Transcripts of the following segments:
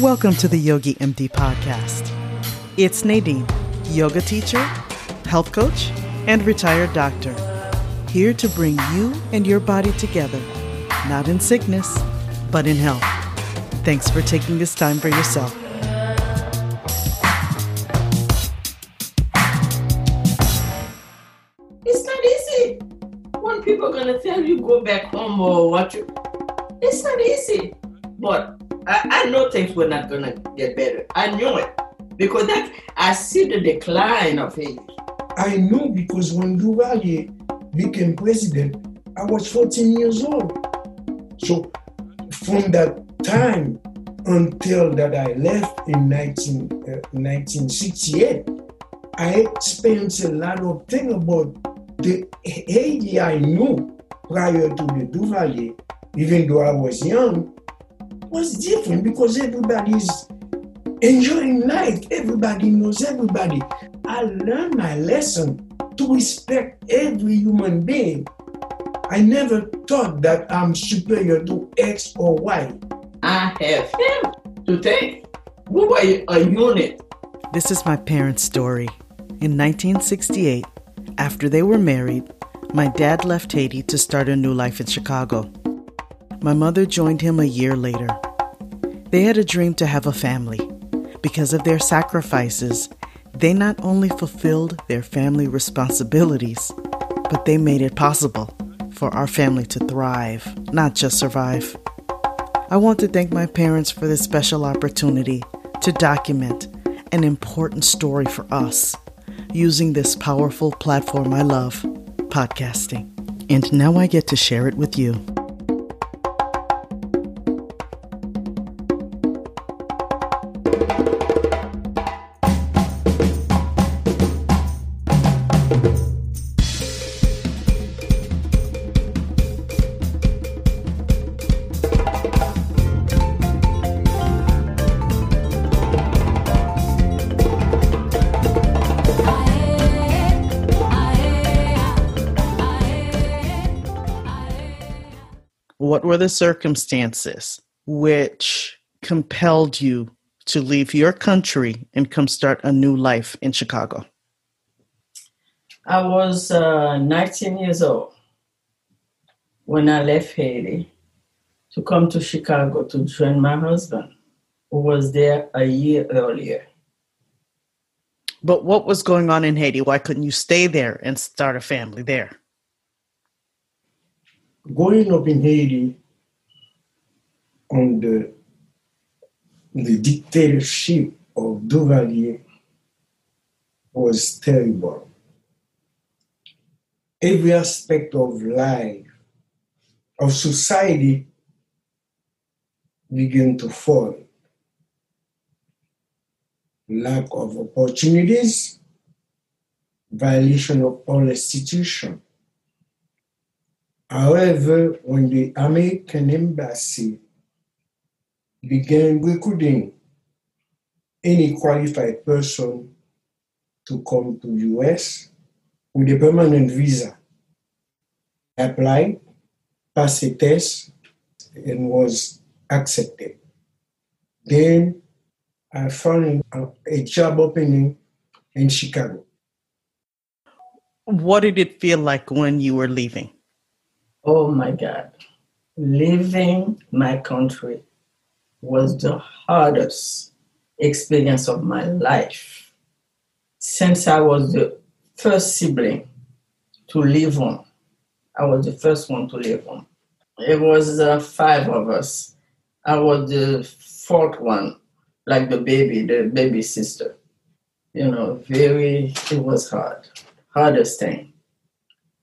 Welcome to the Yogi MD podcast. It's Nadine, yoga teacher, health coach, and retired doctor, here to bring you and your body together, not in sickness, but in health. Thanks for taking this time for yourself. It's not easy. When people are gonna tell you go back home or what you, it's not easy. But I, I know things were not gonna get better. I knew it because that I see the decline of Haiti. I know because when Duvalier became president, I was 14 years old. So from that time until that I left in 19, uh, 1968, I experienced a lot of things about the Haiti I knew prior to the Duvalier, even though I was young, was different because everybody's enjoying life. Everybody knows everybody. I learned my lesson to respect every human being. I never thought that I'm superior to X or Y. I have him to thank. We were a unit. This is my parents' story. In 1968, after they were married, my dad left Haiti to start a new life in Chicago. My mother joined him a year later. They had a dream to have a family. Because of their sacrifices, they not only fulfilled their family responsibilities, but they made it possible for our family to thrive, not just survive. I want to thank my parents for this special opportunity to document an important story for us using this powerful platform I love, podcasting. And now I get to share it with you. What were the circumstances which compelled you to leave your country and come start a new life in Chicago? I was uh, 19 years old when I left Haiti to come to Chicago to join my husband, who was there a year earlier. But what was going on in Haiti? Why couldn't you stay there and start a family there? Growing up in Haiti under the dictatorship of Duvalier was terrible. Every aspect of life, of society, began to fall. Lack of opportunities, violation of all institutions. However, when the American embassy began recruiting any qualified person to come to US with a permanent visa, I applied, passed a test, and was accepted. Then I found a, a job opening in Chicago. What did it feel like when you were leaving? Oh my God. Leaving my country was the hardest experience of my life. Since I was the first sibling to leave home, I was the first one to leave home. It was uh, five of us. I was the fourth one, like the baby, the baby sister. You know, very, it was hard. Hardest thing.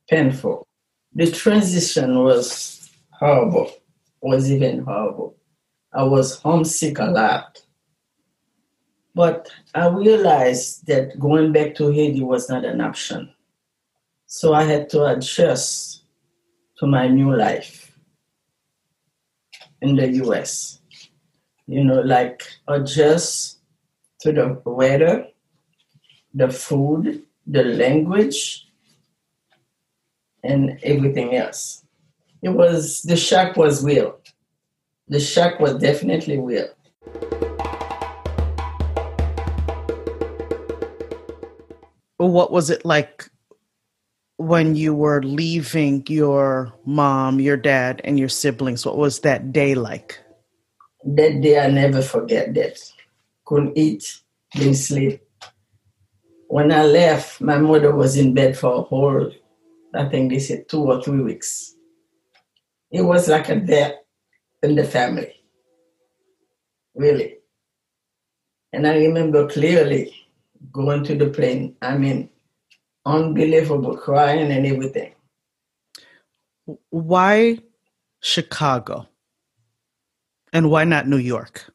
Painful the transition was horrible, was even horrible. I was homesick a lot. But I realized that going back to Haiti was not an option. So I had to adjust to my new life in the US. You know, like adjust to the weather, the food, the language, and everything else. It was, the shock was real. The shock was definitely real. What was it like when you were leaving your mom, your dad, and your siblings? What was that day like? That day, I never forget that. Couldn't eat, didn't sleep. When I left, my mother was in bed for a whole I think they said two or three weeks. It was like a death in the family, really. And I remember clearly going to the plane. I mean, unbelievable, crying and everything. Why Chicago? And why not New York?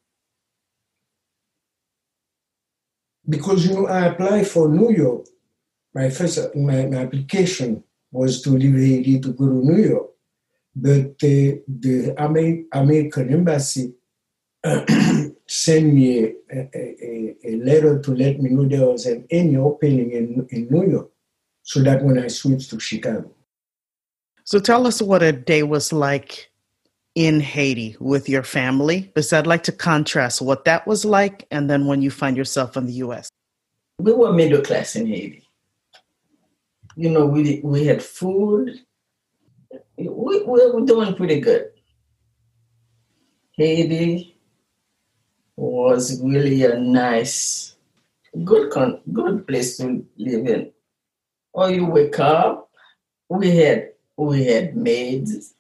Because you know, I applied for New York. My first my, my application was to leave Haiti to go to New York. But the, the American embassy sent me a, a, a, letter to let me know there was an any opening in, in New York. So that when I switched to Chicago. So tell us what a day was like in Haiti with your family, because I'd like to contrast what that was like and then when you find yourself in the US. We were middle class in Haiti. You know, we we had food. We, we were doing pretty good. Haiti was really a nice, good, con- good place to live in. Or you wake up, we had we had maids,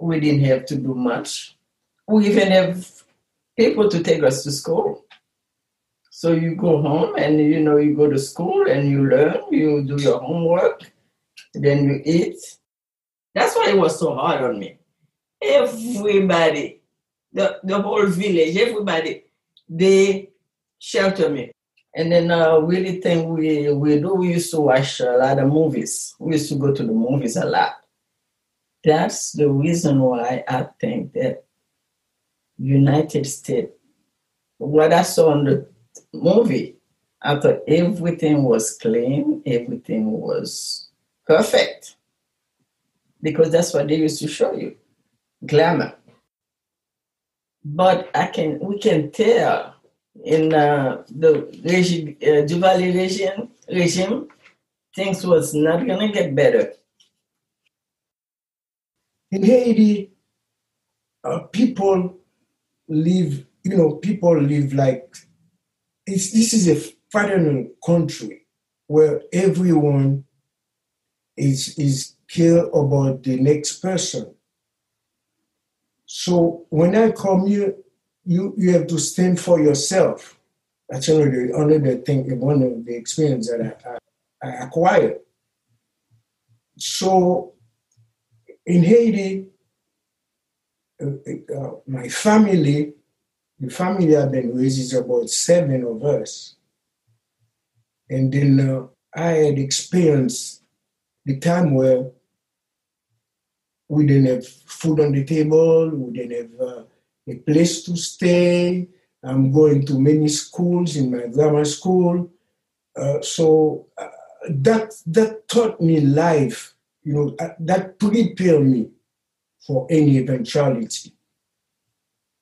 we didn't have to do much. We even have people to take us to school. So you go home and you know you go to school and you learn, you do your homework, then you eat. That's why it was so hard on me. Everybody, the, the whole village, everybody, they shelter me. And then uh, really thing we we do, we used to watch a lot of movies. We used to go to the movies a lot that's the reason why I think that United States, what I saw in the movie, thought everything was clean, everything was perfect. Because that's what they used to show you. Glamour. But I can we can tell in uh, the regime, uh, Duvalier regime, regime, things was not gonna get better in Haiti, uh, people live, you know, people live like it's, this is a fraternal country where everyone is is care about the next person. So when I come here, you you have to stand for yourself. That's another another thing, one of the experience that I, I, I acquired. So in Haiti, uh, uh, my family, the family I've been raised is about seven of us. And then uh, I had experienced the time where we didn't have food on the table, we didn't have uh, a place to stay. I'm going to many schools in my grammar school. Uh, so uh, that that taught me life you know, uh, that prepared me for any eventuality.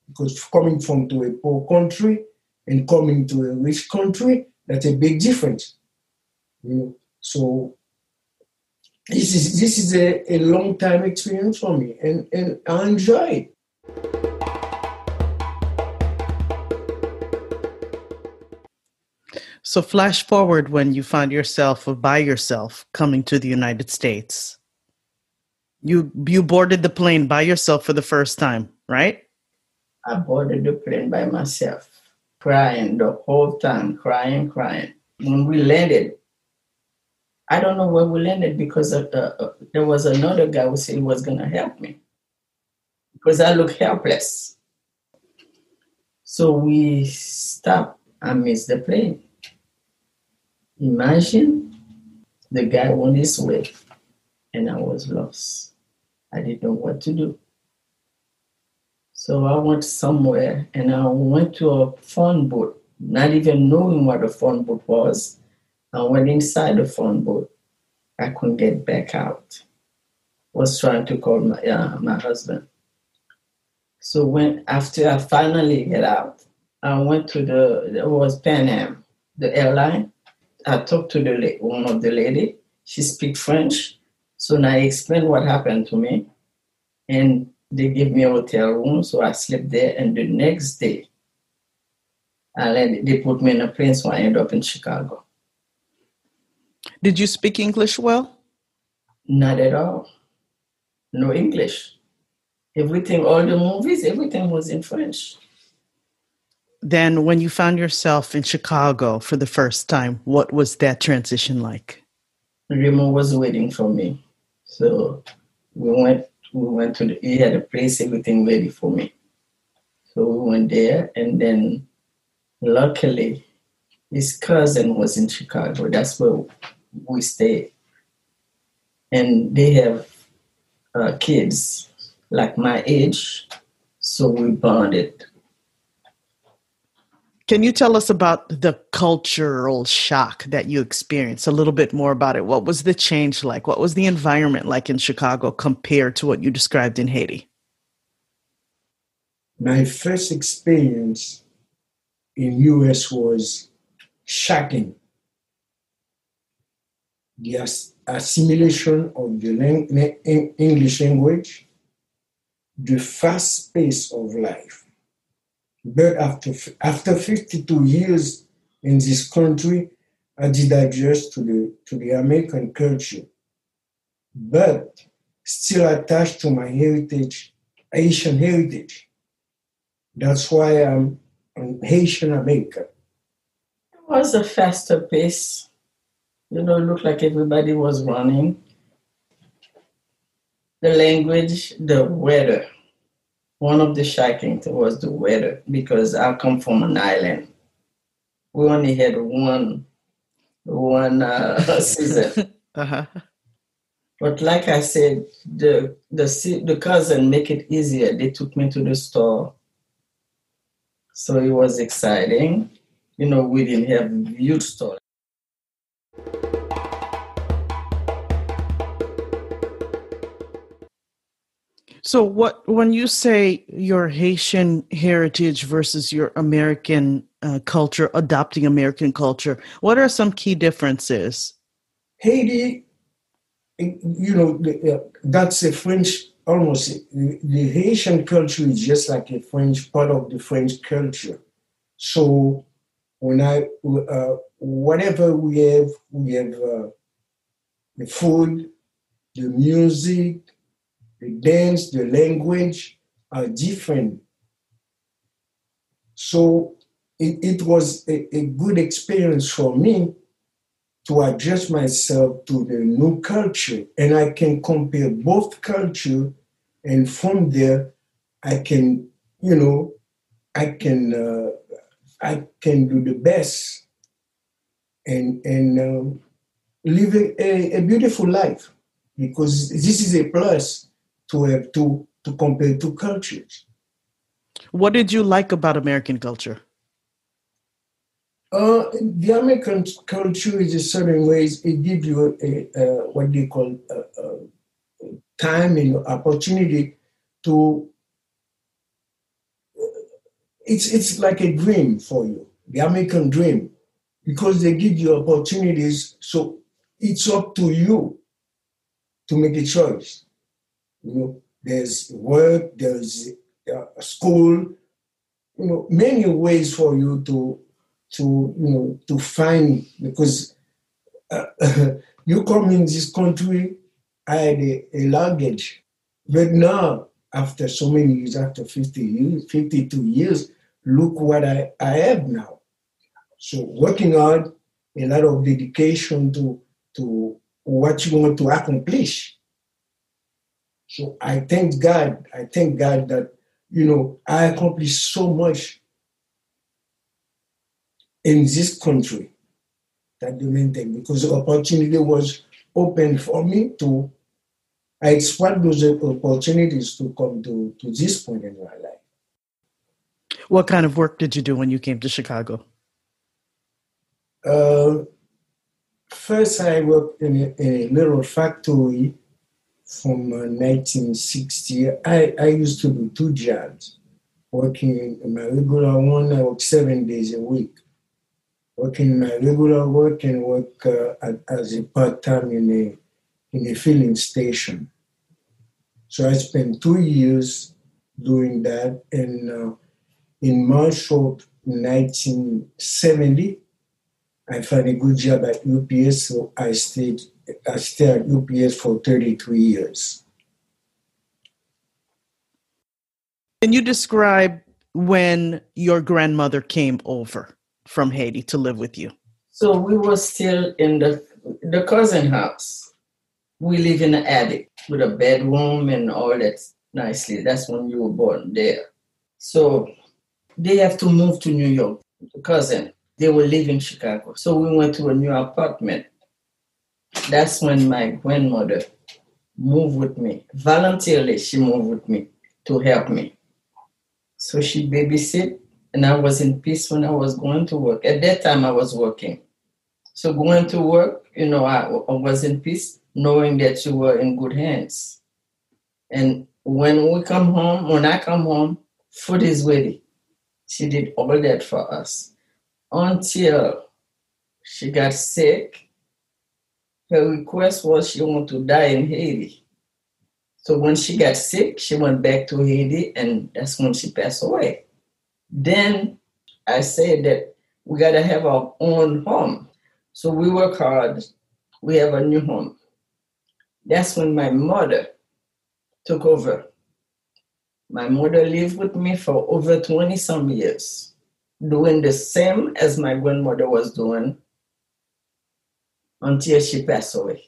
Because coming from to a poor country and coming to a rich country, that's a big difference. You know? So this is this is a, a long time experience for me and, and I enjoy it. So, flash forward when you find yourself by yourself coming to the United States. You you boarded the plane by yourself for the first time, right? I boarded the plane by myself, crying the whole time, crying, crying. When we landed, I don't know where we landed because of, uh, uh, there was another guy who said he was going to help me because I look helpless. So we stopped. I missed the plane. Imagine the guy on his way and I was lost. I didn't know what to do. So I went somewhere and I went to a phone booth, not even knowing what a phone booth was. I went inside the phone booth. I couldn't get back out. Was trying to call my uh, my husband. So when after I finally get out, I went to the it was Pan Am, the airline, I talked to the one of the lady. She speak French, so I explained what happened to me, and they gave me a hotel room, so I slept there. And the next day, I let, they put me in a plane, so I ended up in Chicago. Did you speak English well? Not at all. No English. Everything, all the movies, everything was in French. Then, when you found yourself in Chicago for the first time, what was that transition like? Remo was waiting for me. So we went we went to the he had a place, everything ready for me. So we went there and then luckily his cousin was in Chicago. That's where we stayed. And they have uh, kids like my age, so we bonded. Can you tell us about the cultural shock that you experienced? A little bit more about it. What was the change like? What was the environment like in Chicago compared to what you described in Haiti? My first experience in US was shocking. The assimilation of the English language, the fast pace of life but after, after 52 years in this country, I did adjust to the, to the American culture, but still attached to my heritage, Haitian heritage. That's why I'm an Haitian American. It was a faster pace. You know, it looked like everybody was running. The language, the weather one of the shocking things was the weather because I come from an island. We only had one one uh, season. uh-huh. But like I said, the the the cousin make it easier. They took me to the store, so it was exciting. You know, we didn't have huge store. So, what when you say your Haitian heritage versus your American uh, culture, adopting American culture, what are some key differences? Haiti, you know, uh, that's a French almost. The Haitian culture is just like a French part of the French culture. So, when I uh, whatever we have, we have uh, the food, the music, the dance, the language are different. So it, it was a, a good experience for me to adjust myself to the new culture. And I can compare both culture and from there I can, you know, I can uh, I can do the best and and uh, live a, a beautiful life because this is a plus to have to to compare two cultures. What did you like about American culture? Uh, the American culture is in certain ways it gives you a, a, what they call a, a time and opportunity to. It's it's like a dream for you, the American dream, because they give you opportunities. So it's up to you to make a choice. You know, there's work, there's uh, school, you know, many ways for you to to you know to find because uh, you come in this country, I had a, a, luggage, but now after so many years, after 50 years, 52 years, look what I, I have now. So working hard, a lot of dedication to to what you want to accomplish. So I thank God. I thank God that, you know, I accomplished so much in this country. That the main thing, because the opportunity was open for me to I exploit those opportunities to come to, to this point in my life. What kind of work did you do when you came to Chicago? Uh, first, I worked in a, in a little factory from uh, 1960. I, I used to do two jobs. Working in my regular one, I work seven days a week. working my regular work and work uh, as a part-time in a in a filling station. So I spent two years doing that, and uh, in March of 1970, I found a good job at UPS, so I stayed Uh, I stayed at UPS for 33 years. Can you describe when your grandmother came over from Haiti to live with you? So we were still in the the cousin house. We live in the attic with a bedroom and all that nicely. That's when you were born there. So they have to move to New York. The cousin, they were living in Chicago. So we went to a new apartment. That's when my grandmother moved with me. Voluntarily, she moved with me to help me. So she babysit, and I was in peace when I was going to work. At that time, I was working. So going to work, you know, I, I was in peace, knowing that you were in good hands. And when we come home, when I come home, food is ready. She did all that for us until she got sick. Her request was she wanted to die in Haiti. So when she got sick, she went back to Haiti, and that's when she passed away. Then I said that we got to have our own home. So we work hard. We have a new home. That's when my mother took over. My mother lived with me for over 20 some years, doing the same as my grandmother was doing until she passed away.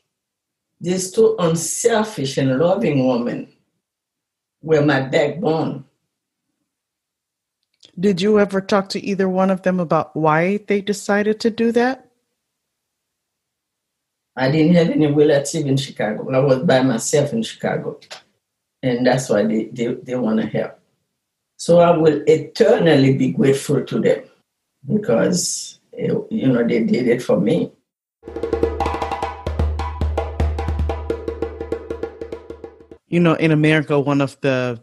These two unselfish and loving women were my backbone. Did you ever talk to either one of them about why they decided to do that? I didn't have any relative in Chicago. I was by myself in Chicago. And that's why they, they, they want to help. So I will eternally be grateful to them because, eh, you know, they did it for me. You know, in America, one of the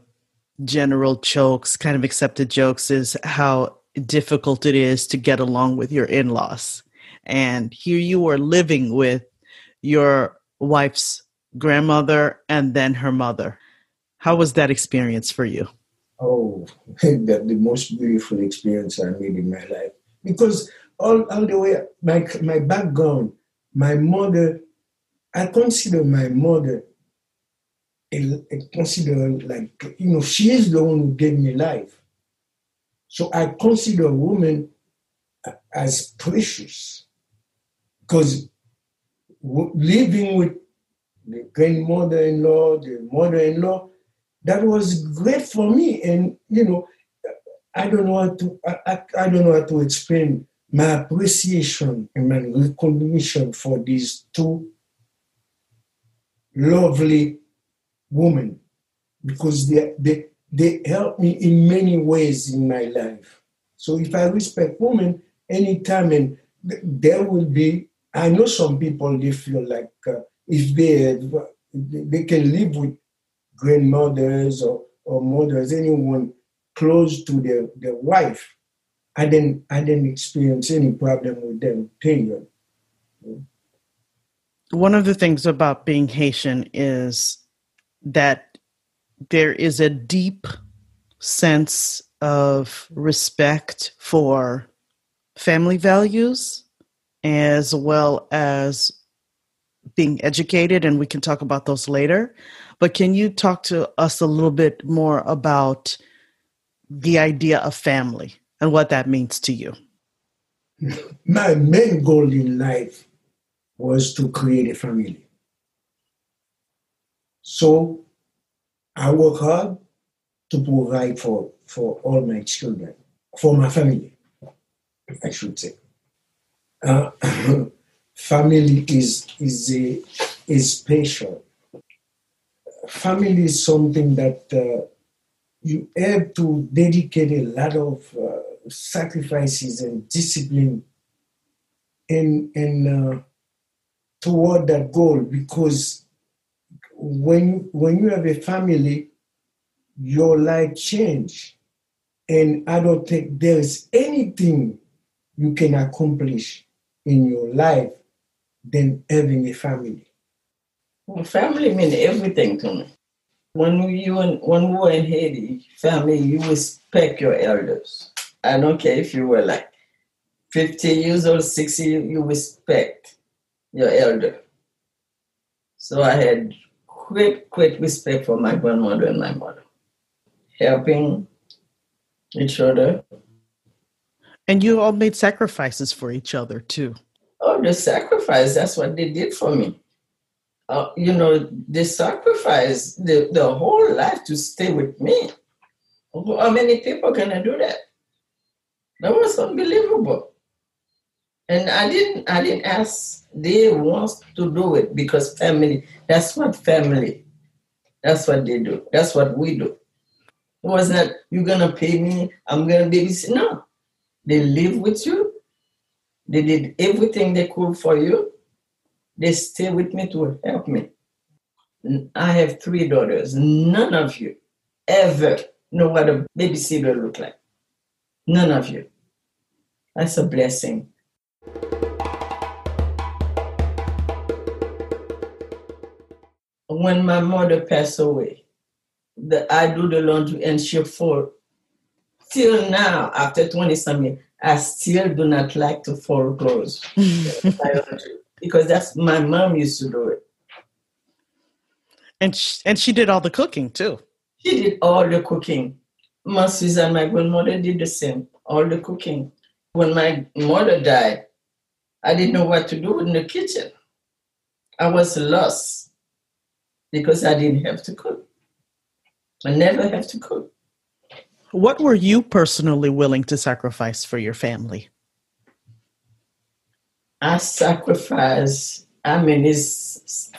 general jokes, kind of accepted jokes, is how difficult it is to get along with your in laws. And here you are living with your wife's grandmother and then her mother. How was that experience for you? Oh, that the most beautiful experience I made in my life. Because all, all the way, my, my background, my mother, I consider my mother consider like, you know, she is the one who gave me life. So I consider a woman as precious because living with the grandmother-in-law, the mother-in-law, that was great for me. And you know, I don't know how to I, I don't know how to explain my appreciation and my recognition for these two lovely women because they, they, they help me in many ways in my life. So if I respect women, anytime and there will be, I know some people, they feel like uh, if they, they can live with grandmothers or, or mothers, anyone close to their, their wife, I didn't, I didn't experience any problem with them, period. One of the things about being Haitian is that there is a deep sense of respect for family values as well as being educated, and we can talk about those later. But can you talk to us a little bit more about the idea of family and what that means to you? My main goal in life was to create a family. So I work hard to provide for, for all my children, for my family, I should say. Uh, family is, is, a, is special. Family is something that uh, you have to dedicate a lot of uh, sacrifices and discipline in, in, uh, toward that goal because when when you have a family, your life change. And I don't think there is anything you can accomplish in your life than having a family? Well, family means everything to me. When you when we were in Haiti, family, you respect your elders. I don't care if you were like 50 years old, 60, you respect your elder. So I had great, great respect for my grandmother and my mother, helping each other. And you all made sacrifices for each other too. Oh, the sacrifice, that's what they did for me. Uh, you know, they sacrificed the, the whole life to stay with me. How many people can I do that? That was unbelievable. And I didn't I didn't ask they want to do it because family, that's what family, that's what they do. That's what we do. It was not you're gonna pay me, I'm gonna babysit. No. They live with you. They did everything they could for you. They stay with me to help me. I have three daughters. None of you ever know what a babysitter look like. None of you. That's a blessing. When my mother passed away, the, I do the laundry and she fold. Till now, after 20 something, years, I still do not like to fold clothes because that's my mom used to do it. And she, and she did all the cooking too. She did all the cooking. My sister and my grandmother did the same, all the cooking. When my mother died, I didn't know what to do in the kitchen. I was lost because I didn't have to cook. I never have to cook. What were you personally willing to sacrifice for your family? I sacrifice. I mean, it's,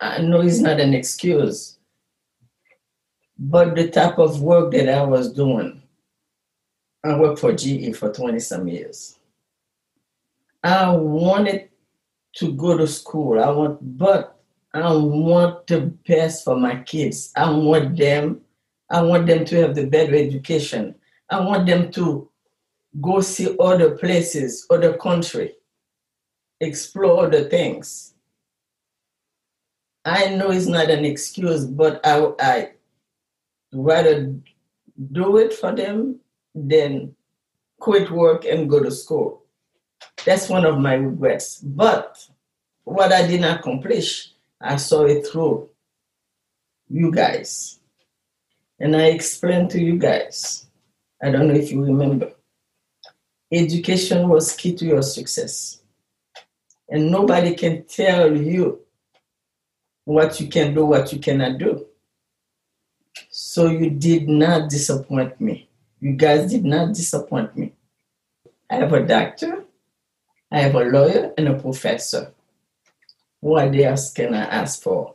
I know it's not an excuse, but the type of work that I was doing, I worked for GE for 20 some years. I wanted to go to school. I want, but I want the best for my kids. I want them, I want them to have the better education. I want them to go see other places, other country, explore other things. I know it's not an excuse, but I, I rather do it for them than quit work and go to school. That's one of my regrets. But what I didn't accomplish, I saw it through you guys. And I explained to you guys. I don't know if you remember. Education was key to your success. And nobody can tell you what you can do, what you cannot do. So you did not disappoint me. You guys did not disappoint me. I have a doctor, I have a lawyer, and a professor. What else can I ask for?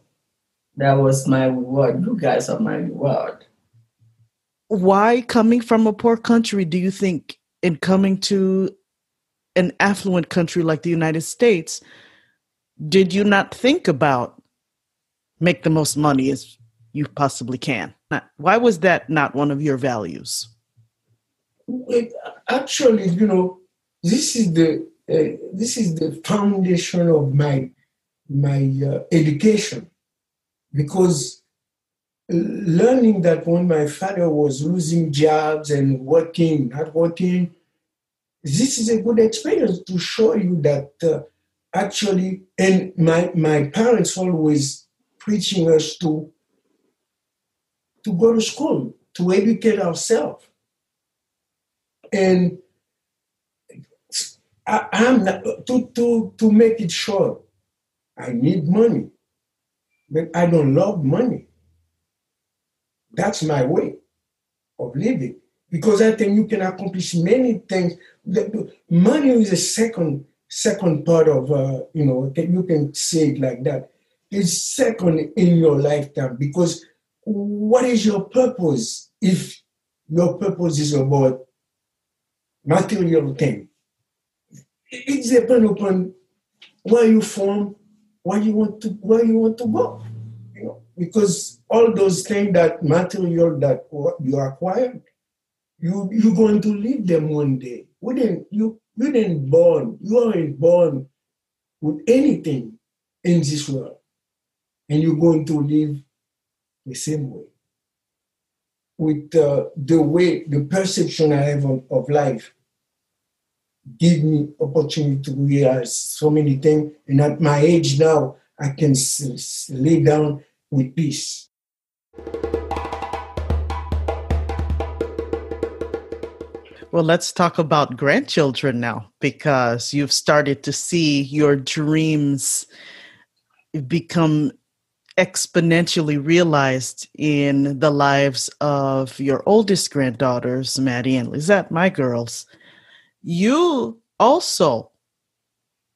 That was my reward. You guys are my reward. Why, coming from a poor country, do you think in coming to an affluent country like the United States, did you not think about make the most money as you possibly can? Why was that not one of your values? It, actually, you know, this is the uh, this is the foundation of my my uh, education because learning that when my father was losing jobs and working, not working, this is a good experience to show you that uh, actually, and my, my parents always preaching us to, to go to school, to educate ourselves. And I, am not, to, to, to make it short, I need money, but I don't love money. That's my way of living because I think you can accomplish many things. Money is a second second part of uh, you know you can say it like that. It's second in your lifetime because what is your purpose if your purpose is about material thing? It depends upon where you from, where you want to where you want to go. You know, because all those things that material that you acquired, you you're going to leave them one day. we didn't you you didn't born, you aren't born with anything in this world. And you're going to live the same way. With uh, the way, the perception I have of, of life, give me opportunity to realize so many things. And at my age now, I can lay down with peace. Well, let's talk about grandchildren now because you've started to see your dreams become exponentially realized in the lives of your oldest granddaughters, Maddie and Lisette, my girls. You also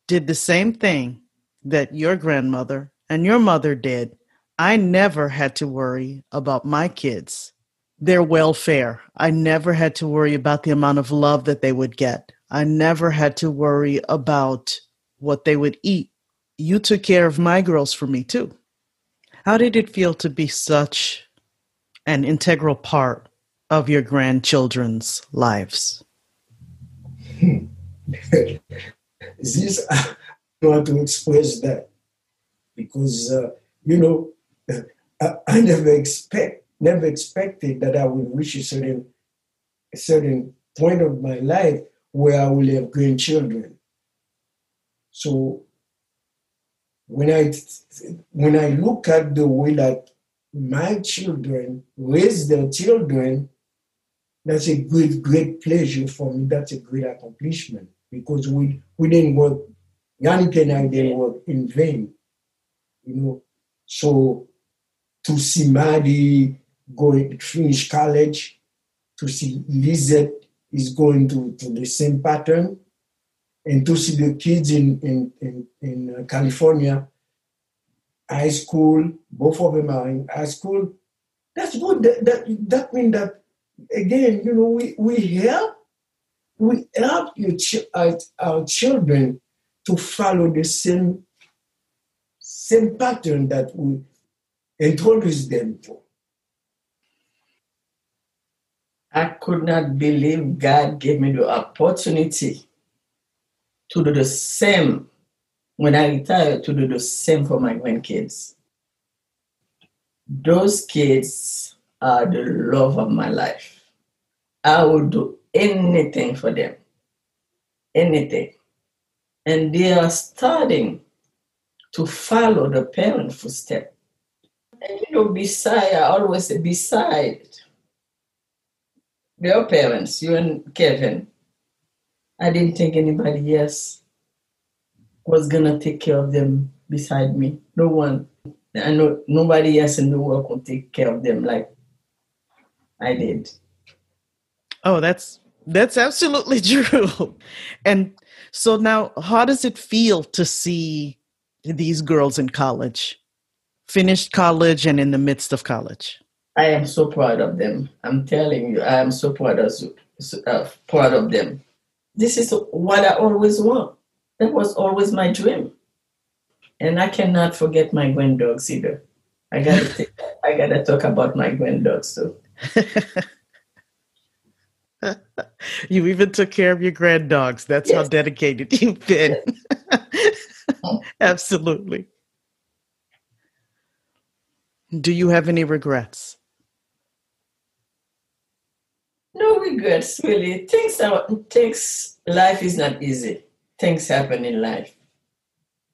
did the same thing that your grandmother and your mother did. I never had to worry about my kids their welfare. I never had to worry about the amount of love that they would get. I never had to worry about what they would eat. You took care of my girls for me too. How did it feel to be such an integral part of your grandchildren's lives? this I don't how to express that because uh, you know I, I never expect never expected that I would reach a certain a certain point of my life where I will have grandchildren. So when I when I look at the way that my children raise their children, that's a great, great pleasure for me. That's a great accomplishment because we we didn't work, Yannick and I didn't work in vain. You know, so to see Maddie going to finish college, to see Lisette is going to, to the same pattern, and to see the kids in, in, in, in uh, California, high school, both of them are in high school. That's good. That, that, that means that, again, you know, we, we help, we help ch- our, children to follow the same, same pattern that we introduce them to. I could not believe God gave me the opportunity to do the same when I retired, to do the same for my grandkids. Those kids are the love of my life. I would do anything for them, anything. And they are starting to follow the parent footstep. And you know, beside, I always say, beside your parents, you and Kevin, I didn't think anybody else was gonna take care of them beside me. No one. I know nobody else in the world could take care of them like I did. Oh, that's that's absolutely true. And so now how does it feel to see these girls in college? Finished college and in the midst of college. I am so proud of them. I'm telling you, I am so proud of, uh, proud of them. This is what I always want. That was always my dream. And I cannot forget my granddogs either. I gotta, I gotta talk about my granddogs too. you even took care of your granddogs. That's yes. how dedicated you've been. Absolutely. Do you have any regrets? No regrets, really. Things are things. Life is not easy. Things happen in life.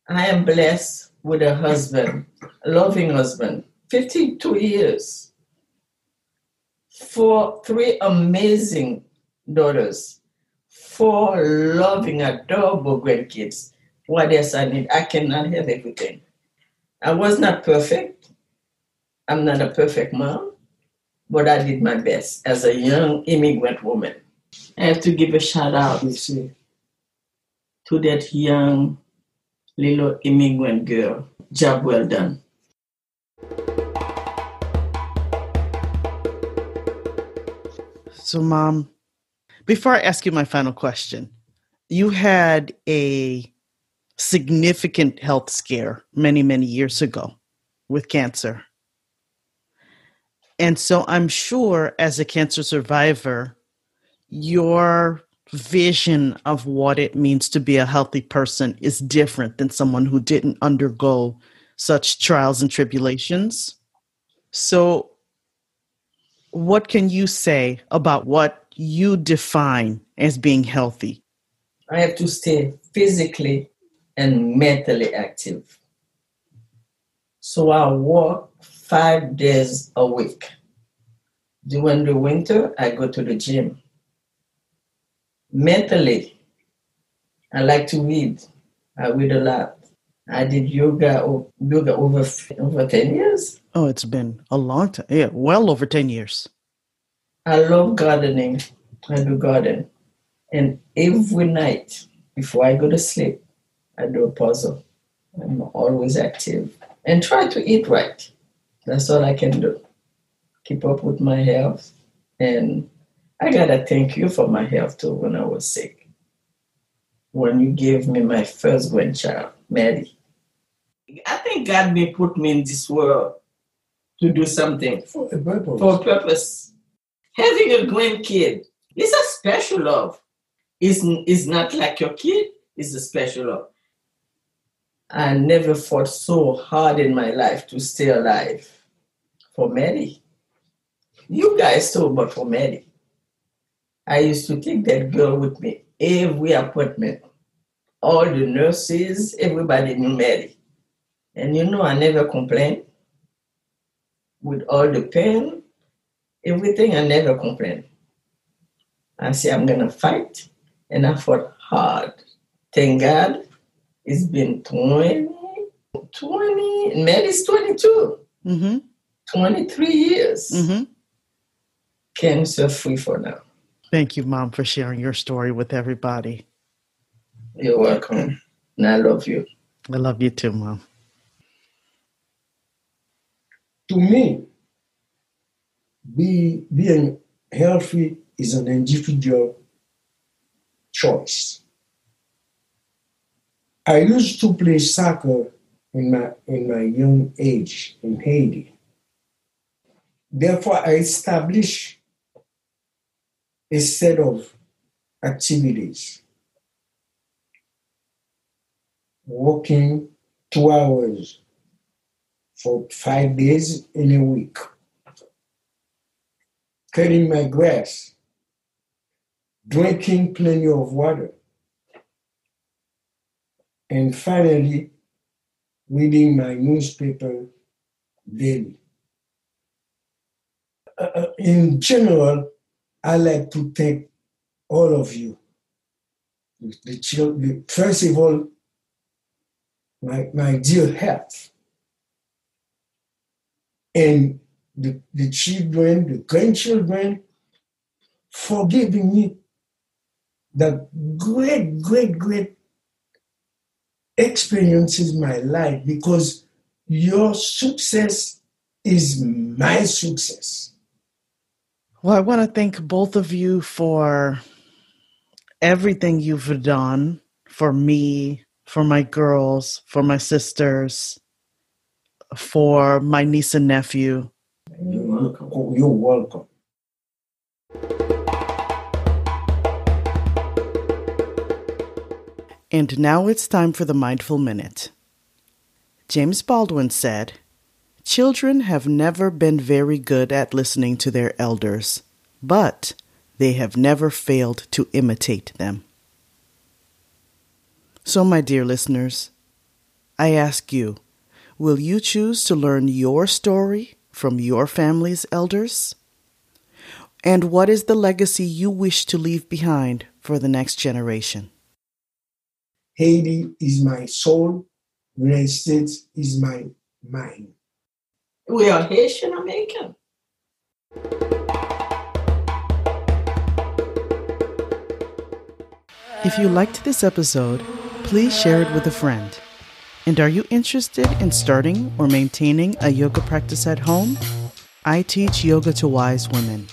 I am blessed with a husband, a loving husband, 52 years, four, three amazing daughters, four loving, adorable grandkids. What else I need? I cannot have everything. I was not perfect. I'm not a perfect mom, but I did my best as a young immigrant woman. I have to give a shout out you see, to that young little immigrant girl. Job well done. So, Mom, before I ask you my final question, you had a significant health scare many, many years ago with cancer. And so I'm sure as a cancer survivor, your vision of what it means to be a healthy person is different than someone who didn't undergo such trials and tribulations. So, what can you say about what you define as being healthy? I have to stay physically and mentally active. So I walk five days a week. During the winter, I go to the gym. Mentally, I like to read. I read a lot. I did yoga yoga over over ten years. Oh, it's been a long time. Yeah, well over ten years. I love gardening. I do garden, and every night before I go to sleep, I do a puzzle. I'm always active and try to eat right. That's all I can do. Keep up with my health, and I gotta thank you for my health too. When I was sick, when you gave me my first grandchild, Maddie I think God may put me in this world to do something for a purpose. For a purpose. Having a grandkid is a special love. It's, it's not like your kid, it's a special love. I never fought so hard in my life to stay alive for Mary. You guys too, but for Mary. I used to take that girl with me every appointment. All the nurses, everybody knew Mary. And you know, I never complain. With all the pain, everything, I never complain. I say, I'm going to fight. And I fought hard. Thank God, it's been 20, 20, and Maddie's 22. Mm-hmm. 23 years. Mm-hmm. Cancer free for now. Thank you, Mom, for sharing your story with everybody. You're welcome. And I love you. I love you too, Mom to me, be, being healthy is an individual choice. I used to play soccer in my, in my young age in Haiti. Therefore, I established a set of activities. Walking two hours for five days in a week, cutting my grass, drinking plenty of water, and finally reading my newspaper daily. Uh, uh in general, I like to thank all of you. The children, first of all, my, my dear health and the, the children, the grandchildren, forgiving me the great, great, great experiences my life because your success is my success. Well, I want to thank both of you for everything you've done for me, for my girls, for my sisters, for my niece and nephew. You're welcome. You're welcome. And now it's time for the Mindful Minute. James Baldwin said, Children have never been very good at listening to their elders, but they have never failed to imitate them. So, my dear listeners, I ask you, Will you choose to learn your story from your family's elders? And what is the legacy you wish to leave behind for the next generation? Haiti is my soul, United States is my mind. We are Haitian American. If you liked this episode, please share it with a friend. And are you interested in starting or maintaining a yoga practice at home? I teach yoga to wise women.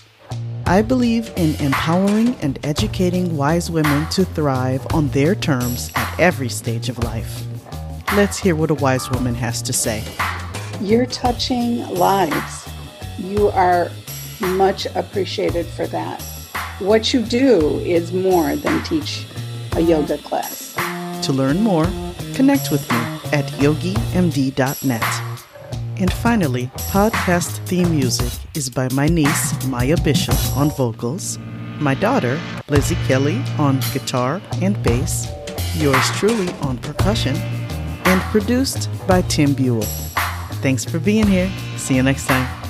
I believe in empowering and educating wise women to thrive on their terms at every stage of life. Let's hear what a wise woman has to say. You're touching lives. You are much appreciated for that. what you do is more than teach a yoga class. To learn more, connect with me at yogimd.net. And finally, podcast theme music is by my niece, Maya Bishop, on vocals, my daughter, Lizzie Kelly, on guitar and bass, yours truly on percussion, and produced by Tim Buell. Thanks for being here. See you next time.